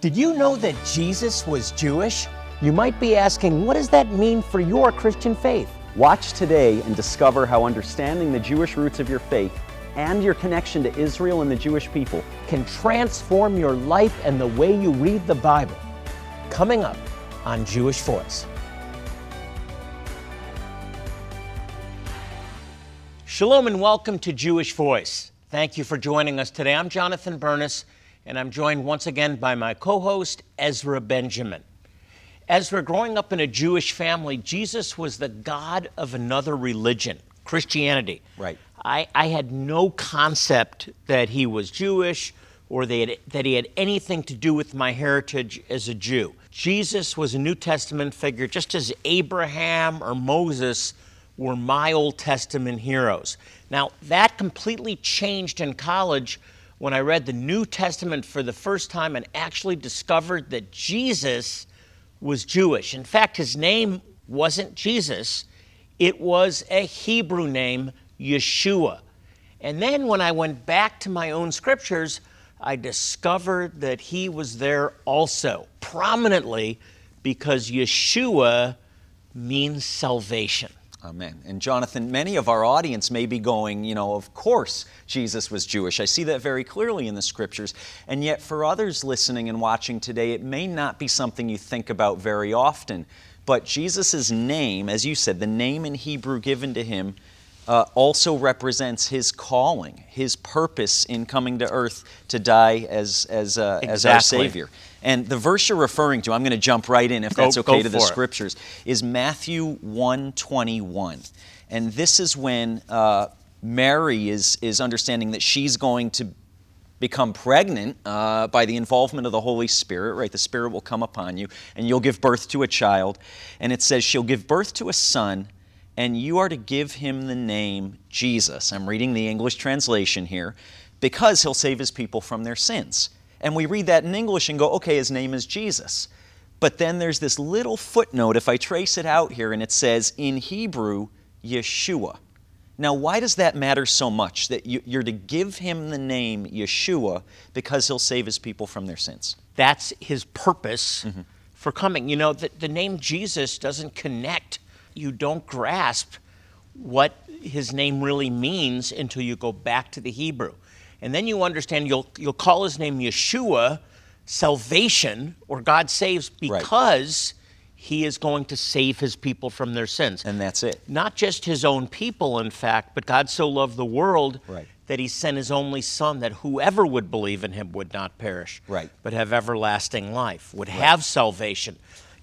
Did you know that Jesus was Jewish? You might be asking, what does that mean for your Christian faith? Watch today and discover how understanding the Jewish roots of your faith and your connection to Israel and the Jewish people Can transform your life and the way you read the Bible. Coming up on Jewish Voice. Shalom and welcome to Jewish Voice. Thank you for joining us today. I'm Jonathan Bernis, and I'm joined once again by my co host, Ezra Benjamin. Ezra, growing up in a Jewish family, Jesus was the God of another religion, Christianity. Right. I, I had no concept that he was Jewish or that, had- that he had anything to do with my heritage as a Jew. Jesus was a New Testament figure, just as Abraham or Moses were my Old Testament heroes. Now, that completely changed in college when I read the New Testament for the first time and actually discovered that Jesus was Jewish. In fact, his name wasn't Jesus, it was a Hebrew name, Yeshua. And then when I went back to my own scriptures, I discovered that he was there also, prominently, because Yeshua means salvation. Amen. And Jonathan, many of our audience may be going, you know, of course Jesus was Jewish. I see that very clearly in the scriptures. And yet, for others listening and watching today, it may not be something you think about very often. But Jesus' name, as you said, the name in Hebrew given to him, uh, also represents his calling, his purpose in coming to earth to die as, as, uh, as our Savior. And the verse you're referring to, I'm going to jump right in if Go- that's okay to the it. scriptures, is Matthew 121. And this is when uh, Mary is, is understanding that she's going to become pregnant uh, by the involvement of the Holy Spirit, right? The Spirit will come upon you, and you'll give birth to a child. And it says, She'll give birth to a son, and you are to give him the name Jesus. I'm reading the English translation here, because he'll save his people from their sins. And we read that in English and go, okay, his name is Jesus. But then there's this little footnote, if I trace it out here, and it says in Hebrew, Yeshua. Now, why does that matter so much that you- you're to give him the name Yeshua because he'll save his people from their sins? That's his purpose mm-hmm. for coming. You know, the, the name Jesus doesn't connect. You don't grasp what his name really means until you go back to the Hebrew. And then you understand you'll, you'll call his name Yeshua, salvation, or God saves Right. because he is going to save his people from their sins. And that's it. Not just his own people, in fact, but God so loved the world Right. that he sent his only son that whoever would believe in him would not perish Right. but have everlasting life would have salvation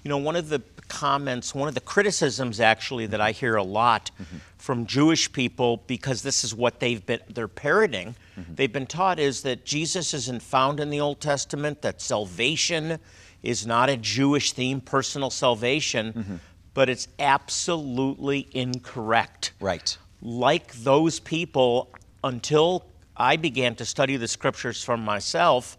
you know one of the comments one of the criticisms actually that i hear a lot Mm-hmm. from jewish people because this is what they've been they're parroting Mm-hmm. they've been taught is that jesus isn't found in the old testament that salvation is not a jewish theme personal salvation Mm-hmm. but it's absolutely incorrect Right. like those people, until I began to study the scriptures for myself,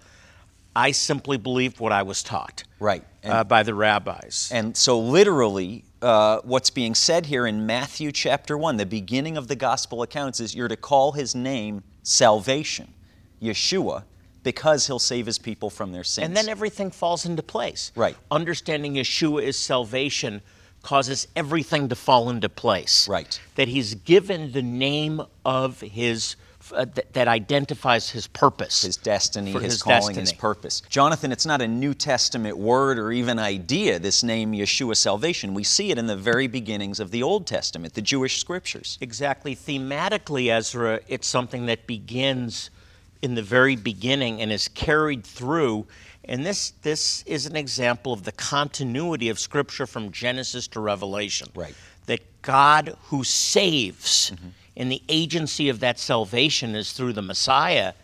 I simply believed what I was taught Right. Uh, by the rabbis. and so, literally, uh, what's being said here in Matthew chapter 1, the beginning of the gospel accounts, is you're to call his name salvation, Yeshua, because he'll save his people from their sins. and then everything falls into place. Right. Understanding Yeshua is salvation causes everything to fall into place. Right. That he's given the name of his, uh, th- that identifies his purpose. his destiny, his, his calling, his purpose. Jonathan, it's not a New Testament word or even idea, this name Yeshua salvation. We see it in the very beginnings of the Old Testament, the Jewish scriptures. Exactly. Thematically, Ezra, it's something that begins in the very beginning and is carried through. And this, this is an example of the continuity of Scripture from Genesis to Revelation. Right. That God who saves, and the agency of that salvation is through the Messiah.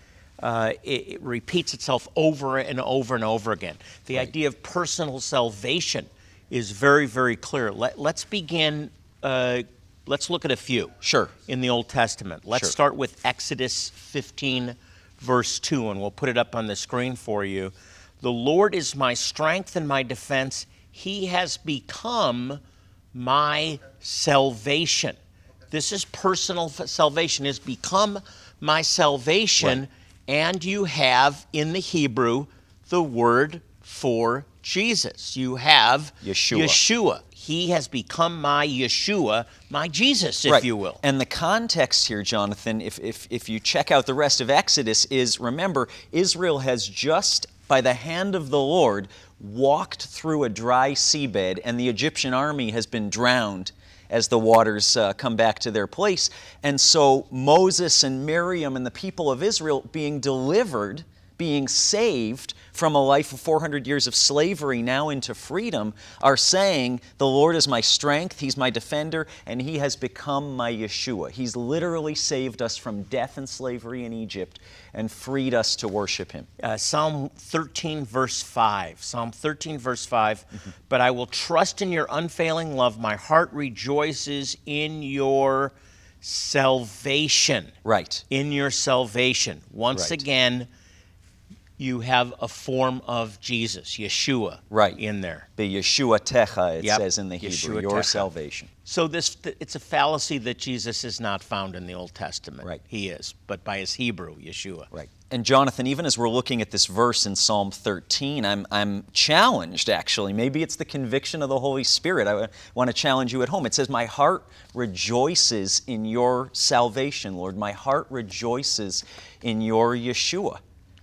Uh, it, it repeats itself over and over and over again. The idea of personal salvation is very, very clear. Let, let's begin. Uh, let's look at a few Sure. in the Old Testament. Let's Sure. start with Exodus 15, verse 2, and we'll put it up on the screen for you. The Lord is my strength and my defense. He has become my salvation. This is personal salvation, has become my salvation. Right. And you have in the Hebrew the word for Jesus. You have Yeshua. Yeshua. He has become my Yeshua, my Jesus, if right. you will. And the context here, Jonathan, if, if, if you check out the rest of Exodus, is remember, Israel has just, by the hand of the Lord, walked through a dry seabed, and the Egyptian army has been drowned as the waters uh, come back to their place. And so Moses and Miriam and the people of Israel being delivered being saved from a life of 400 years of slavery now into freedom are saying, The Lord is my strength, He's my defender, and He has become my Yeshua. He's literally saved us from death and slavery in Egypt and freed us to worship Him. Uh, Psalm 13, verse 5. Psalm 13, verse 5. But I will trust in your unfailing love. My heart rejoices in your salvation. Right. In your salvation. Once Right. again, you have a form of Jesus, Yeshua, Right. in there. The Yeshua Techa, it Yep. says in the Hebrew, Yeshua your Techa. salvation. So this it's a fallacy that Jesus is not found in the Old Testament. Right. He is, but by his Hebrew, Yeshua. Right. And Jonathan, even as we're looking at this verse in Psalm 13, I'm, I'm challenged actually. Maybe it's the conviction of the Holy Spirit. I want to challenge you at home. It says, My heart rejoices in your salvation, Lord. My heart rejoices in your Yeshua.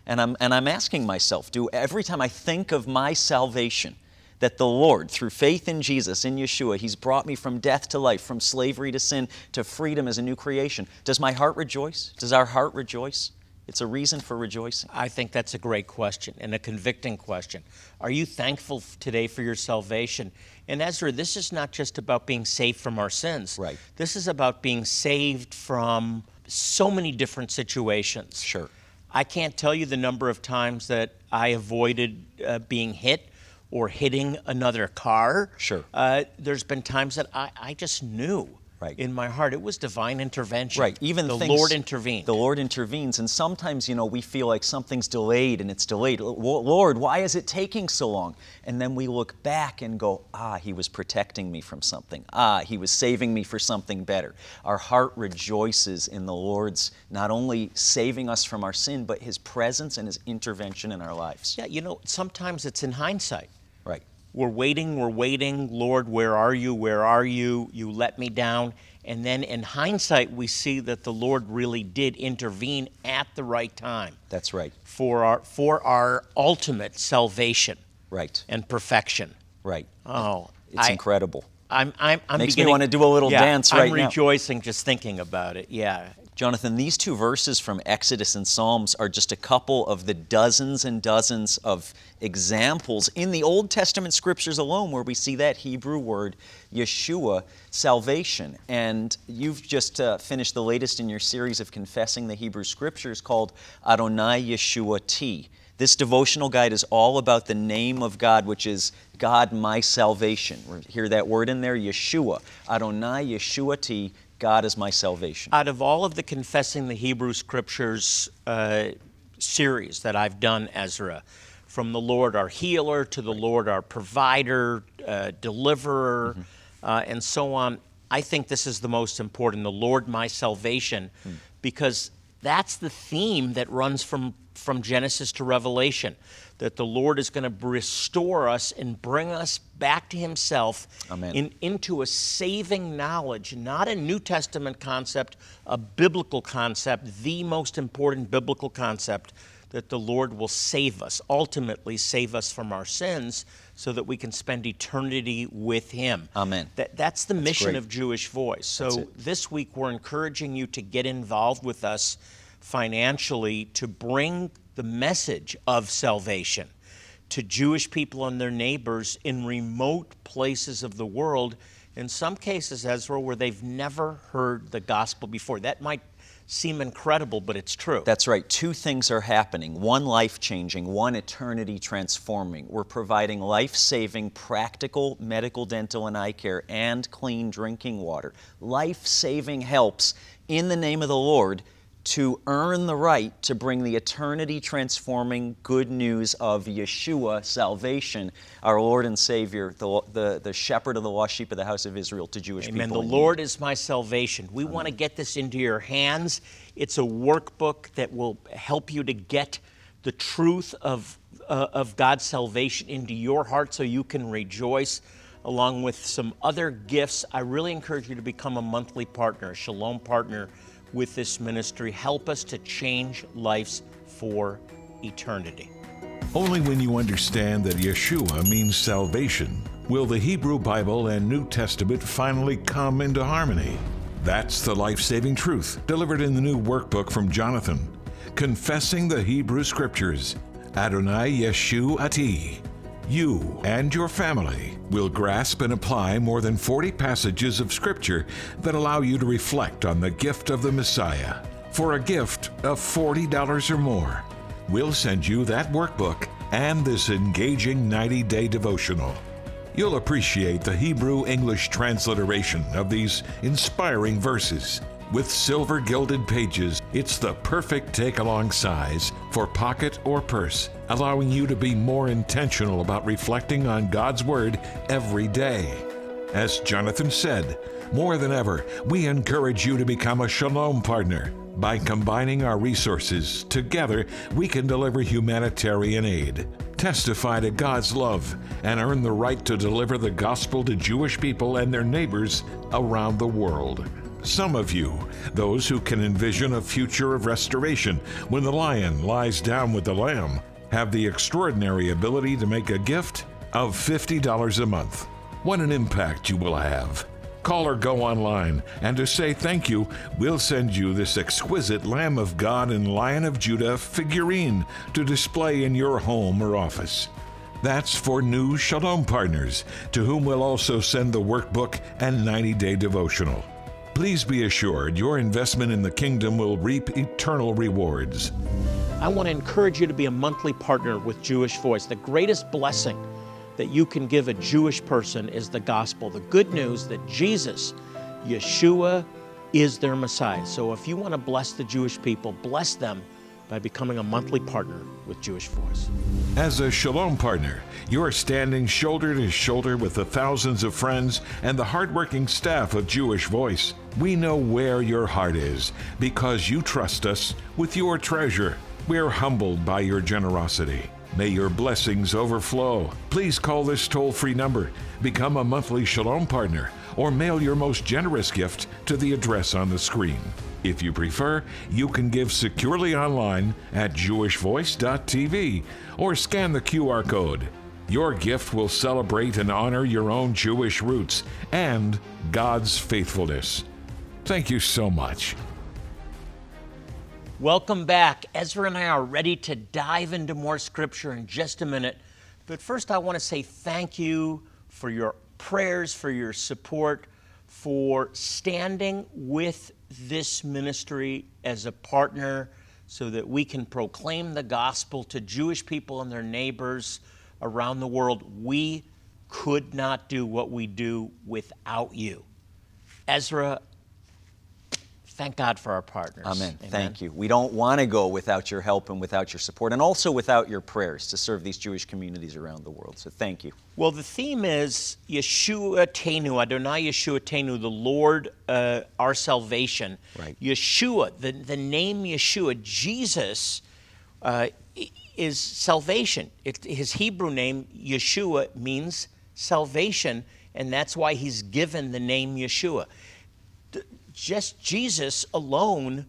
And I'm, and I'm asking myself, do every time I think of my salvation, that the Lord, through faith in Jesus, in Yeshua, He's brought me from death to life, from slavery to sin to freedom as a new creation. Does my heart rejoice? Does our heart rejoice? It's a reason for rejoicing. I think that's a great question and a convicting question. Are you thankful today for your salvation? And Ezra, this is not just about being saved from our sins. Right. This is about being saved from so many different situations. Sure. I can't tell you the number of times that I avoided uh, being hit or hitting another car. Sure. Uh, there's been times that I, I just knew Right. in my heart it was divine intervention. Right. Even the things- Lord intervened. The Lord intervenes, and sometimes you know we feel like something's delayed and it's delayed. Lord, why is it taking so long? And then we look back and go, Ah, He was protecting me from something. Ah, He was saving me for something better. Our heart rejoices in the Lord's not only saving us from our sin, but His presence and His intervention in our lives. yeah, you know, sometimes it's in hindsight. We're waiting, we're waiting. Lord, where are you? Where are you? You let me down. And then in hindsight, we see that the Lord really did intervene at the right time That's right. for our, for our ultimate salvation Right. and perfection. Right. Oh, It's I- incredible. I'm, I'm, I'm Makes me wanna do a little yeah, dance right now. I'm rejoicing just thinking about it. Yeah. Jonathan, these two verses from Exodus and Psalms are just a couple of the dozens and dozens of examples in the Old Testament scriptures alone where we see that Hebrew word, Yeshua, salvation. And you've just uh, finished the latest in your series of confessing the Hebrew scriptures called Adonai Yeshu'ati. This devotional guide is all about the name of God, which is God my salvation. Hear that word in there, Yeshua. Adonai Yeshu'ati. God is my salvation. Out of all of the Confessing the Hebrew Scriptures uh, series that I've done, Ezra, from the Lord our healer to the Lord our provider, uh, deliverer, uh, and so on, I think this is the most important the Lord my salvation, because that's the theme that runs from, from Genesis to Revelation. That the Lord is going to restore us and bring us back to Himself Amen. in into a saving knowledge, not a New Testament concept, a biblical concept, the most important biblical concept that the Lord will save us, ultimately save us from our sins so that we can spend eternity with Him. Amen. That, that's the mission great. of Jewish Voice. So this week we're encouraging you to get involved with us financially to bring the message of salvation to Jewish people and their neighbors in remote places of the world. In some cases, Ezra, where they've never heard the gospel before. That might seem incredible, but it's true. That's right. Two things are happening one life changing, one eternity transforming. We're providing life saving, practical medical, dental, and eye care and clean drinking water. Life saving helps in the name of the Lord to earn the right to bring the eternity transforming good news of Yeshua, salvation, our Lord and Savior, the, the, the shepherd of the lost sheep of the house of Israel to Jewish Amen. people. Amen. The. Lord is my salvation. We want to get this into your hands. It's a workbook that will help you to get the truth of, uh, of God's salvation into your heart so you can rejoice, along with some other gifts, I really encourage you to become a monthly partner, a Shalom partner with this ministry. Help us to change lives for eternity. Only when you understand that Yeshua means salvation will the Hebrew Bible and New Testament finally come into harmony. That's the life saving truth delivered in the new workbook from Jonathan, Confessing the Hebrew Scriptures. Adonai Yeshu'ati. You and your family will grasp and apply more than 40 passages of Scripture that allow you to reflect on the gift of the Messiah. For a gift of $40 or more, we'll send you that workbook and this engaging 90 day devotional. You'll appreciate the Hebrew English transliteration of these inspiring verses. With silver gilded pages, it's the perfect take along size for pocket or purse, allowing you to be more intentional about reflecting on God's Word every day. As Jonathan said, more than ever, we encourage you to become a Shalom partner. By combining our resources, together we can deliver humanitarian aid, testify to God's love, and earn the right to deliver the gospel to Jewish people and their neighbors around the world. Some of you, those who can envision a future of restoration when the lion lies down with the lamb, have the extraordinary ability to make a gift of $50 a month. What an impact you will have! Call or go online, and to say thank you, we'll send you this exquisite Lamb of God and Lion of Judah figurine to display in your home or office. That's for new Shalom partners, to whom we'll also send the workbook and 90 day devotional. Please be assured your investment in the kingdom will reap eternal rewards. I want to encourage you to be a monthly partner with Jewish Voice. The greatest blessing that you can give a Jewish person is the gospel, the good news that Jesus, Yeshua, is their Messiah. So if you want to bless the Jewish people, bless them by becoming a monthly partner with Jewish Voice. As a Shalom partner, you're standing shoulder to shoulder with the thousands of friends and the hardworking staff of Jewish Voice. We know where your heart is because you trust us with your treasure. We're humbled by your generosity. May your blessings overflow. Please call this toll free number, become a monthly Shalom partner, or mail your most generous gift to the address on the screen. If you prefer, you can give securely online at jewishvoice.tv or scan the QR code. Your gift will celebrate and honor your own Jewish roots and God's faithfulness. Thank you so much. Welcome back. Ezra and I are ready to dive into more scripture in just a minute. But first, I want to say thank you for your prayers, for your support, for standing with this ministry as a partner so that we can proclaim the gospel to Jewish people and their neighbors around the world. We could not do what we do without you. Ezra, thank God for our partners. Amen. Thank you. We don't want to go without your help and without your support, and also without your prayers to serve these Jewish communities around the world. So thank you. Well, the theme is Yeshua Tenu, Adonai Yeshua Tenu, the Lord, uh, our salvation. Right. Yeshua, the, the name Yeshua, Jesus, uh, is salvation. It, his Hebrew name, Yeshua, means salvation, and that's why he's given the name Yeshua just Jesus alone,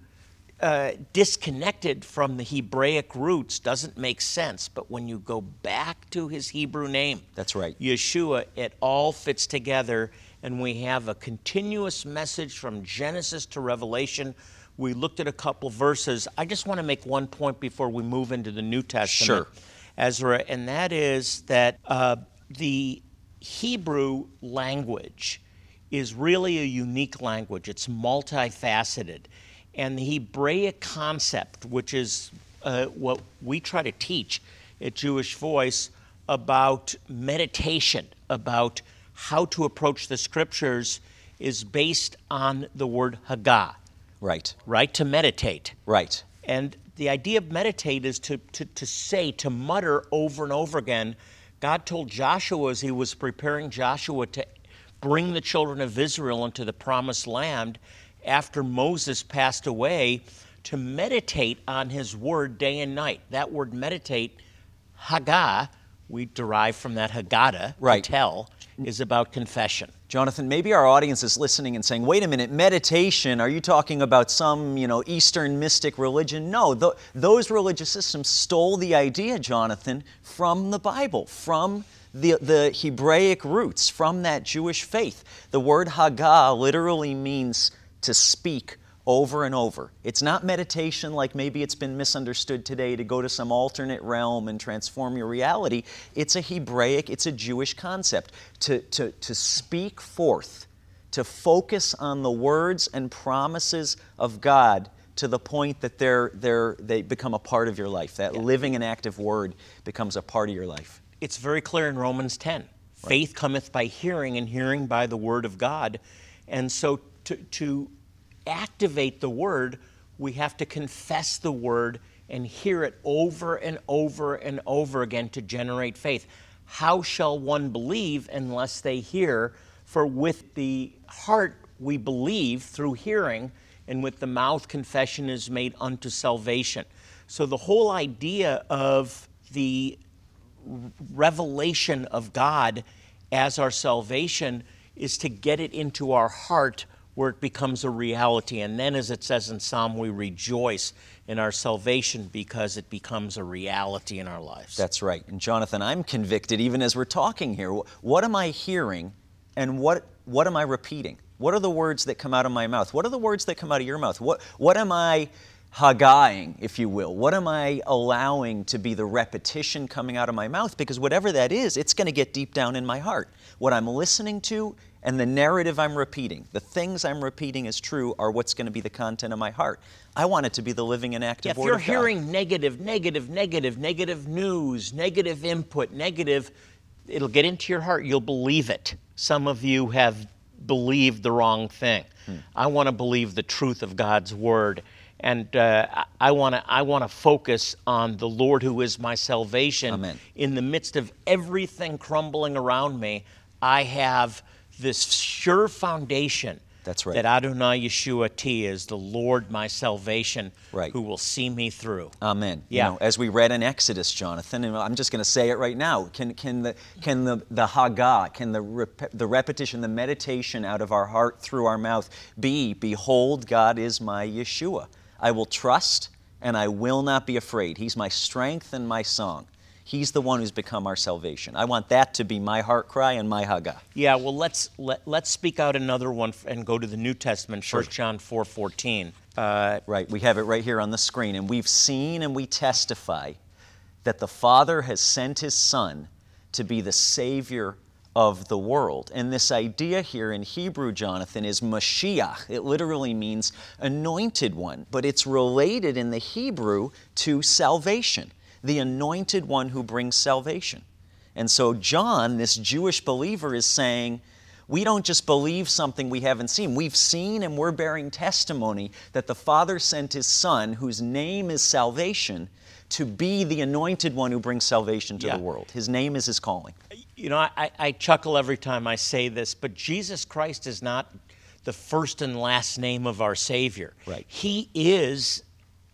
uh, disconnected from the Hebraic roots, doesn't make sense. But when you go back to his Hebrew name, That's right. Yeshua, it all fits together, and we have a continuous message from Genesis to Revelation. We looked at a couple verses. I just want to make one point before we move into the New Testament, Sure. Ezra, and that is that uh, the Hebrew language is really a unique language. It's multifaceted. And the Hebraic concept, which is uh, what we try to teach at Jewish Voice about meditation, about how to approach the scriptures, is based on the word Haggah, Right. right? To meditate. Right. And the idea of meditate is to, to, to say, to mutter over and over again. God told Joshua as he was preparing Joshua to bring the children of Israel into the promised land after Moses passed away to meditate on his word day and night. That word meditate, Haggah, we derive from that Haggadah, Right. tell, is about confession. Jonathan, maybe our audience is listening and saying, wait a minute, meditation, are you talking about some, you know, Eastern mystic religion? No, th- those religious systems stole the idea, Jonathan, from the Bible, from the, the Hebraic roots, from that Jewish faith. The word Haggah literally means to speak over and over. It's not meditation like maybe it's been misunderstood today to go to some alternate realm and transform your reality. It's a Hebraic, it's a Jewish concept to, to, to speak forth, to focus on the words and promises of God to the point that they're, they're, they become a part of your life. That living and active word becomes a part of your life. It's very clear in Romans 10. Faith cometh by hearing, and hearing by the word of God. And so to, to activate the word, we have to confess the word and hear it over and over and over again to generate faith. How shall one believe unless they hear? For with the heart we believe through hearing, and with the mouth confession is made unto salvation. So the whole idea of the revelation of God as our salvation is to get it into our heart where it becomes a reality. And then, as it says in Psalm, we rejoice in our salvation because it becomes a reality in our lives. That's right. And Jonathan, I'm convicted even as we're talking here. What am I hearing and what, what am I repeating? What are the words that come out of my mouth? What are the words that come out of your mouth? What, what am I haggahing, if you will? What am I allowing to be the repetition coming out of my mouth? Because whatever that is, it's going to get deep down in my heart. What I'm listening to and the narrative I'm repeating, the things I'm repeating as true, are what's going to be the content of my heart. I want it to be the living and active Yeah, if Word you're hearing negative, negative, negative, negative news, negative input, negative, it'll get into your heart. You'll believe it. Some of you have believed the wrong thing. Hmm. I want to believe the truth of God's word. And uh, I- want to I want to focus on the Lord who is my salvation. Amen. In the midst of everything crumbling around me, I have this sure foundation That's right. that Adonai Yeshu'ati is the Lord my salvation Right. who will see me through. Amen. Yeah. You know, as we read in Exodus, Jonathan, and I'm just going to say it right now. Can, can the can the the Haggah, can the rep, the repetition, the meditation out of our heart through our mouth be, "Behold, God is my Yeshua. I will trust and I will not be afraid. He's my strength and my song. He's the one who's become our salvation. I want that to be my heart cry and my Haggah. Yeah, well let's let, let's speak out another one and go to the New Testament, 1 John 4:14. Uh, Right, we have it right here on the screen. And we've seen and we testify that the Father has sent His Son to be the Savior of the world. And this idea here in Hebrew, Jonathan, is Mashiach. It literally means anointed one, but it's related in the Hebrew to salvation, the anointed one who brings salvation. And so, John, this Jewish believer, is saying, we don't just believe something we haven't seen. We've seen and we're bearing testimony that the Father sent His Son, whose name is salvation, to be the anointed one who brings salvation to Yeah. the world. His name is His calling. you know, I, I chuckle every time I say this, but Jesus Christ is not the first and last name of our Savior. Right. He is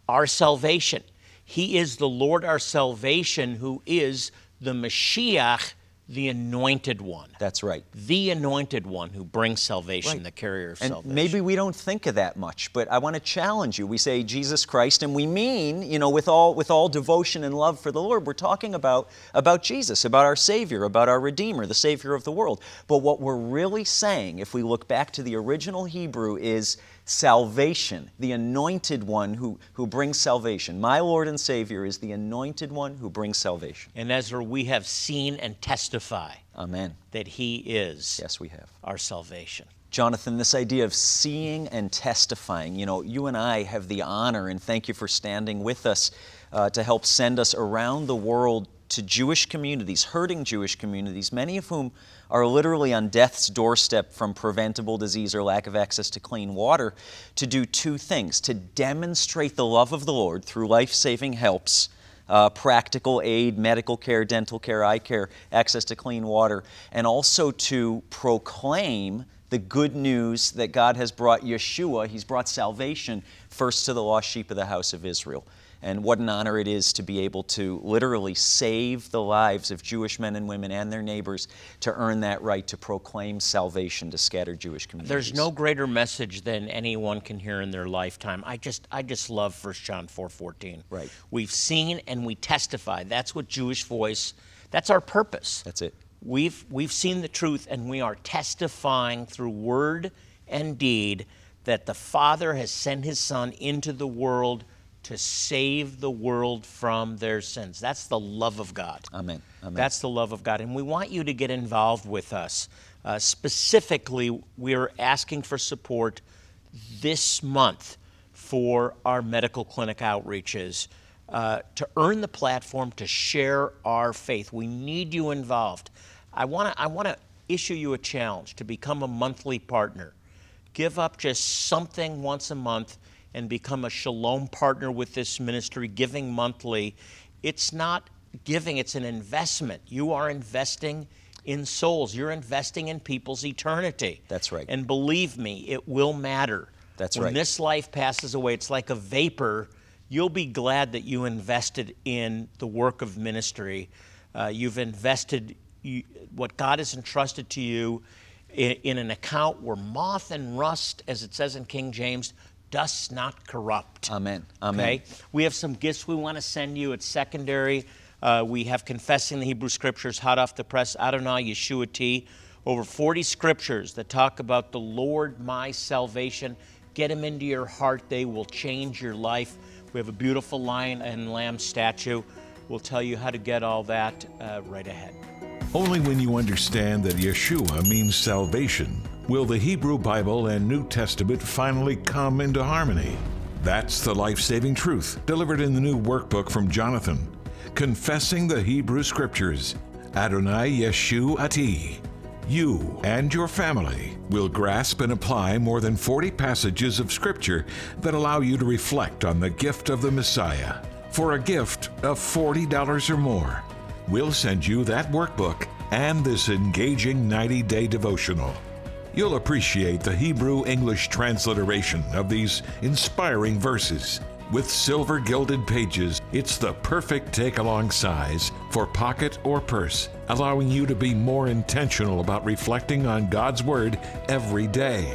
our salvation. He is the Lord our salvation, who is the Mashiach, the anointed one. That's right. The anointed one who brings salvation, Right. the carrier of And salvation. maybe we don't think of that much, but I want to challenge you. We say Jesus Christ, and we mean, you know, with all with all devotion and love for the Lord, we're talking about about Jesus, about our Savior, about our Redeemer, the Savior of the world. But what we're really saying, if we look back to the original Hebrew, is salvation, the anointed one who, who brings salvation. My Lord and Savior is the anointed one who brings salvation. and Ezra, we have seen and testify Amen. that He is Yes, we have. our salvation. Jonathan, this idea of seeing and testifying, you know, you and I have the honor, and thank you for standing with us uh, to help send us around the world to Jewish communities, hurting Jewish communities, many of whom are literally on death's doorstep from preventable disease or lack of access to clean water, to do two things to demonstrate the love of the Lord through life saving helps uh, practical aid, medical care, dental care, eye care, access to clean water, and also to proclaim the good news that God has brought Yeshua, He's brought salvation first to the lost sheep of the house of Israel. And what an honor it is to be able to literally save the lives of Jewish men and women and their neighbors to earn that right to proclaim salvation to scattered Jewish communities. There's no greater message than anyone can hear in their lifetime. I just I just love 1 John 4:14. Right. We've seen and we testify. That's what Jewish voice that's our purpose. That's it. We've we've seen the truth and we are testifying through word and deed that the Father has sent his son into the world to save the world from their sins. That's the love of God. Amen. Amen. That's the love of God. And we want you to get involved with us. Uh, specifically, we're asking for support this month for our medical clinic outreaches uh, to earn the platform to share our faith. We need you involved. I want to I want to issue you a challenge to become a monthly partner. Give up just something once a month and become a shalom partner with this ministry, giving monthly. It's not giving, it's an investment. You are investing in souls, you're investing in people's eternity. That's right. And believe me, it will matter. That's when right. this life passes away, it's like a vapor. You'll be glad that you invested in the work of ministry. Uh, you've invested you, what God has entrusted to you in, in an account where moth and rust, as it says in King James, does not corrupt. Amen. Amen. Okay? We have some gifts we want to send you. It's secondary. Uh, we have Confessing the Hebrew Scriptures, hot off the press, Adonai Yeshu'ati. Over 40 scriptures that talk about the Lord my salvation. Get them into your heart, they will change your life. We have a beautiful lion and lamb statue. We'll tell you how to get all that uh, right ahead. Only when you understand that Yeshua means salvation will the Hebrew Bible and New Testament finally come into harmony. That's the life saving truth delivered in the new workbook from Jonathan, Confessing the Hebrew Scriptures, Adonai Yeshu'ati. You and your family will grasp and apply more than 40 passages of Scripture that allow you to reflect on the gift of the Messiah. For a gift of $40 or more, we'll send you that workbook and this engaging 90 day devotional. You'll appreciate the Hebrew English transliteration of these inspiring verses. With silver gilded pages, it's the perfect take along size for pocket or purse, allowing you to be more intentional about reflecting on God's Word every day.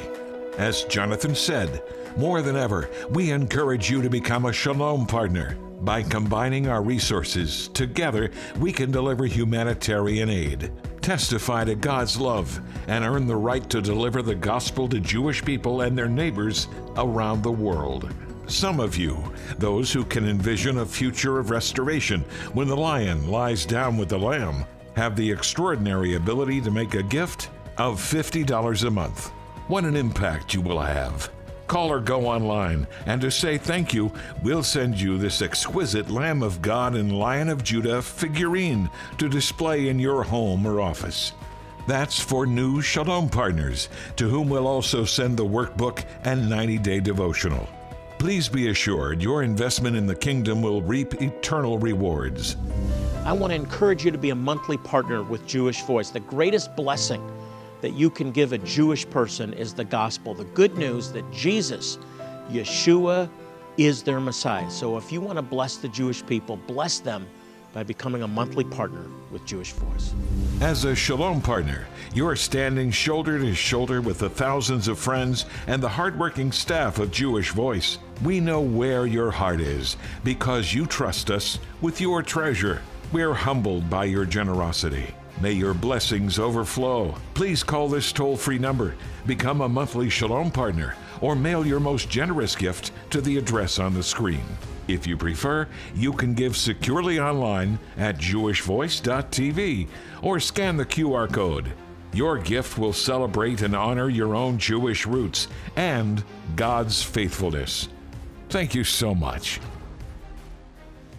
As Jonathan said, more than ever, we encourage you to become a Shalom partner. By combining our resources, together we can deliver humanitarian aid, testify to God's love, and earn the right to deliver the gospel to Jewish people and their neighbors around the world. Some of you, those who can envision a future of restoration when the lion lies down with the lamb, have the extraordinary ability to make a gift of $50 a month. What an impact you will have! Call or go online, and to say thank you, we'll send you this exquisite Lamb of God and Lion of Judah figurine to display in your home or office. That's for new Shalom partners, to whom we'll also send the workbook and 90 day devotional. Please be assured your investment in the kingdom will reap eternal rewards. I want to encourage you to be a monthly partner with Jewish Voice. The greatest blessing that you can give a Jewish person is the gospel, the good news that Jesus, Yeshua, is their Messiah. So if you want to bless the Jewish people, bless them by becoming a monthly partner with Jewish Voice. As a Shalom partner, you're standing shoulder to shoulder with the thousands of friends and the hardworking staff of Jewish Voice. We know where your heart is because you trust us with your treasure. We're humbled by your generosity. May your blessings overflow. Please call this toll free number, become a monthly Shalom partner, or mail your most generous gift to the address on the screen. If you prefer, you can give securely online at jewishvoice.tv or scan the QR code. Your gift will celebrate and honor your own Jewish roots and God's faithfulness. Thank you so much.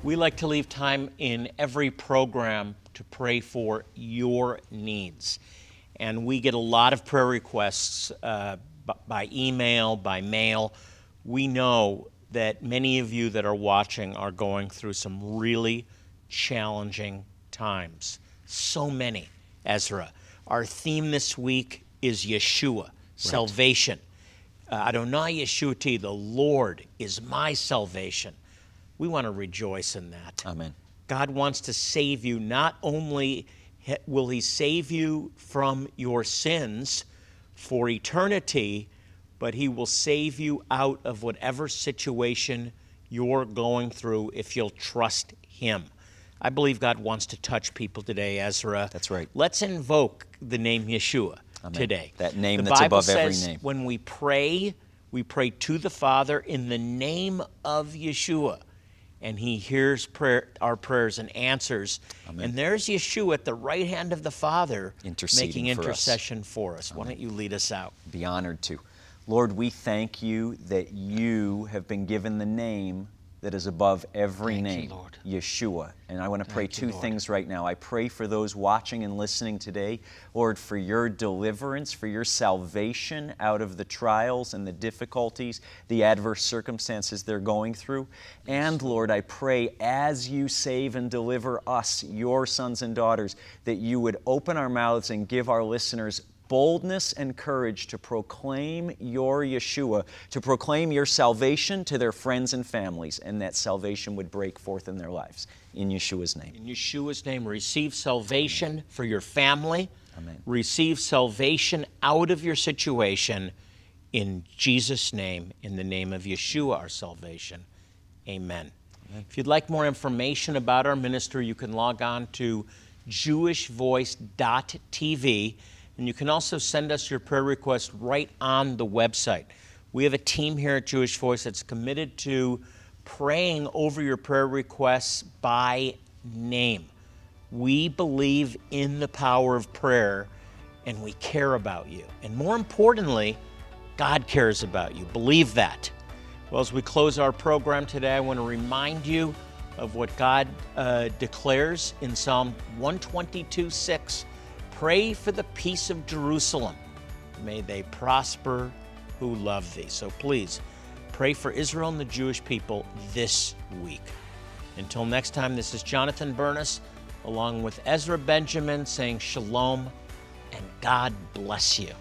We like to leave time in every program to pray for your needs. And we get a lot of prayer requests uh, by email, by mail. We know that many of you that are watching are going through some really challenging times. So many, Ezra. Our theme this week is Yeshua, right. salvation. Uh, Adonai Yeshua, the Lord is my salvation. we want to rejoice in that. Amen. God wants to save you. Not only will He save you from your sins for eternity, but He will save you out of whatever situation you're going through if you'll trust Him. I believe God wants to touch people today, Ezra. That's right. Let's invoke the name Yeshua Amen. today. That name the that's Bible above every says name. When we pray, we pray to the Father in the name of Yeshua. And he hears prayer, our prayers and answers. And there's Yeshua at the right hand of the Father making for us. intercession for us. Why don't you lead us out? Be honored to. Lord, we thank you that you have been given the name that is above every Thank you, name, Lord. Yeshua. And I want to pray Thank you, two Lord. things right now. I pray for those watching and listening today, Lord, for your deliverance, for your salvation out of the trials and the difficulties, the adverse circumstances they're going through. And Lord, I pray as you save and deliver us, your sons and daughters, that you would open our mouths and give our listeners boldness and courage to proclaim your Yeshua, to proclaim your salvation to their friends and families, and that salvation would break forth in their lives. In Yeshua's name. In Yeshua's name, receive salvation for your family. Amen. Receive salvation out of your situation. In Jesus' name, in the name of Yeshua, our salvation. Amen. If you'd like more information about our ministry, you can log on to jewishvoice.tv and you can also send us your prayer request right on the website. We have a team here at Jewish Voice that's committed to praying over your prayer requests by name. We believe in the power of prayer and we care about you. And more importantly, God cares about you. Believe that. Well, as we close our program today, I want to remind you of what God uh, declares in Psalm 122 6. Pray for the peace of Jerusalem. May they prosper who love thee. So please pray for Israel and the Jewish people this week. Until next time, this is Jonathan Bernis along with Ezra Benjamin saying shalom and God bless you.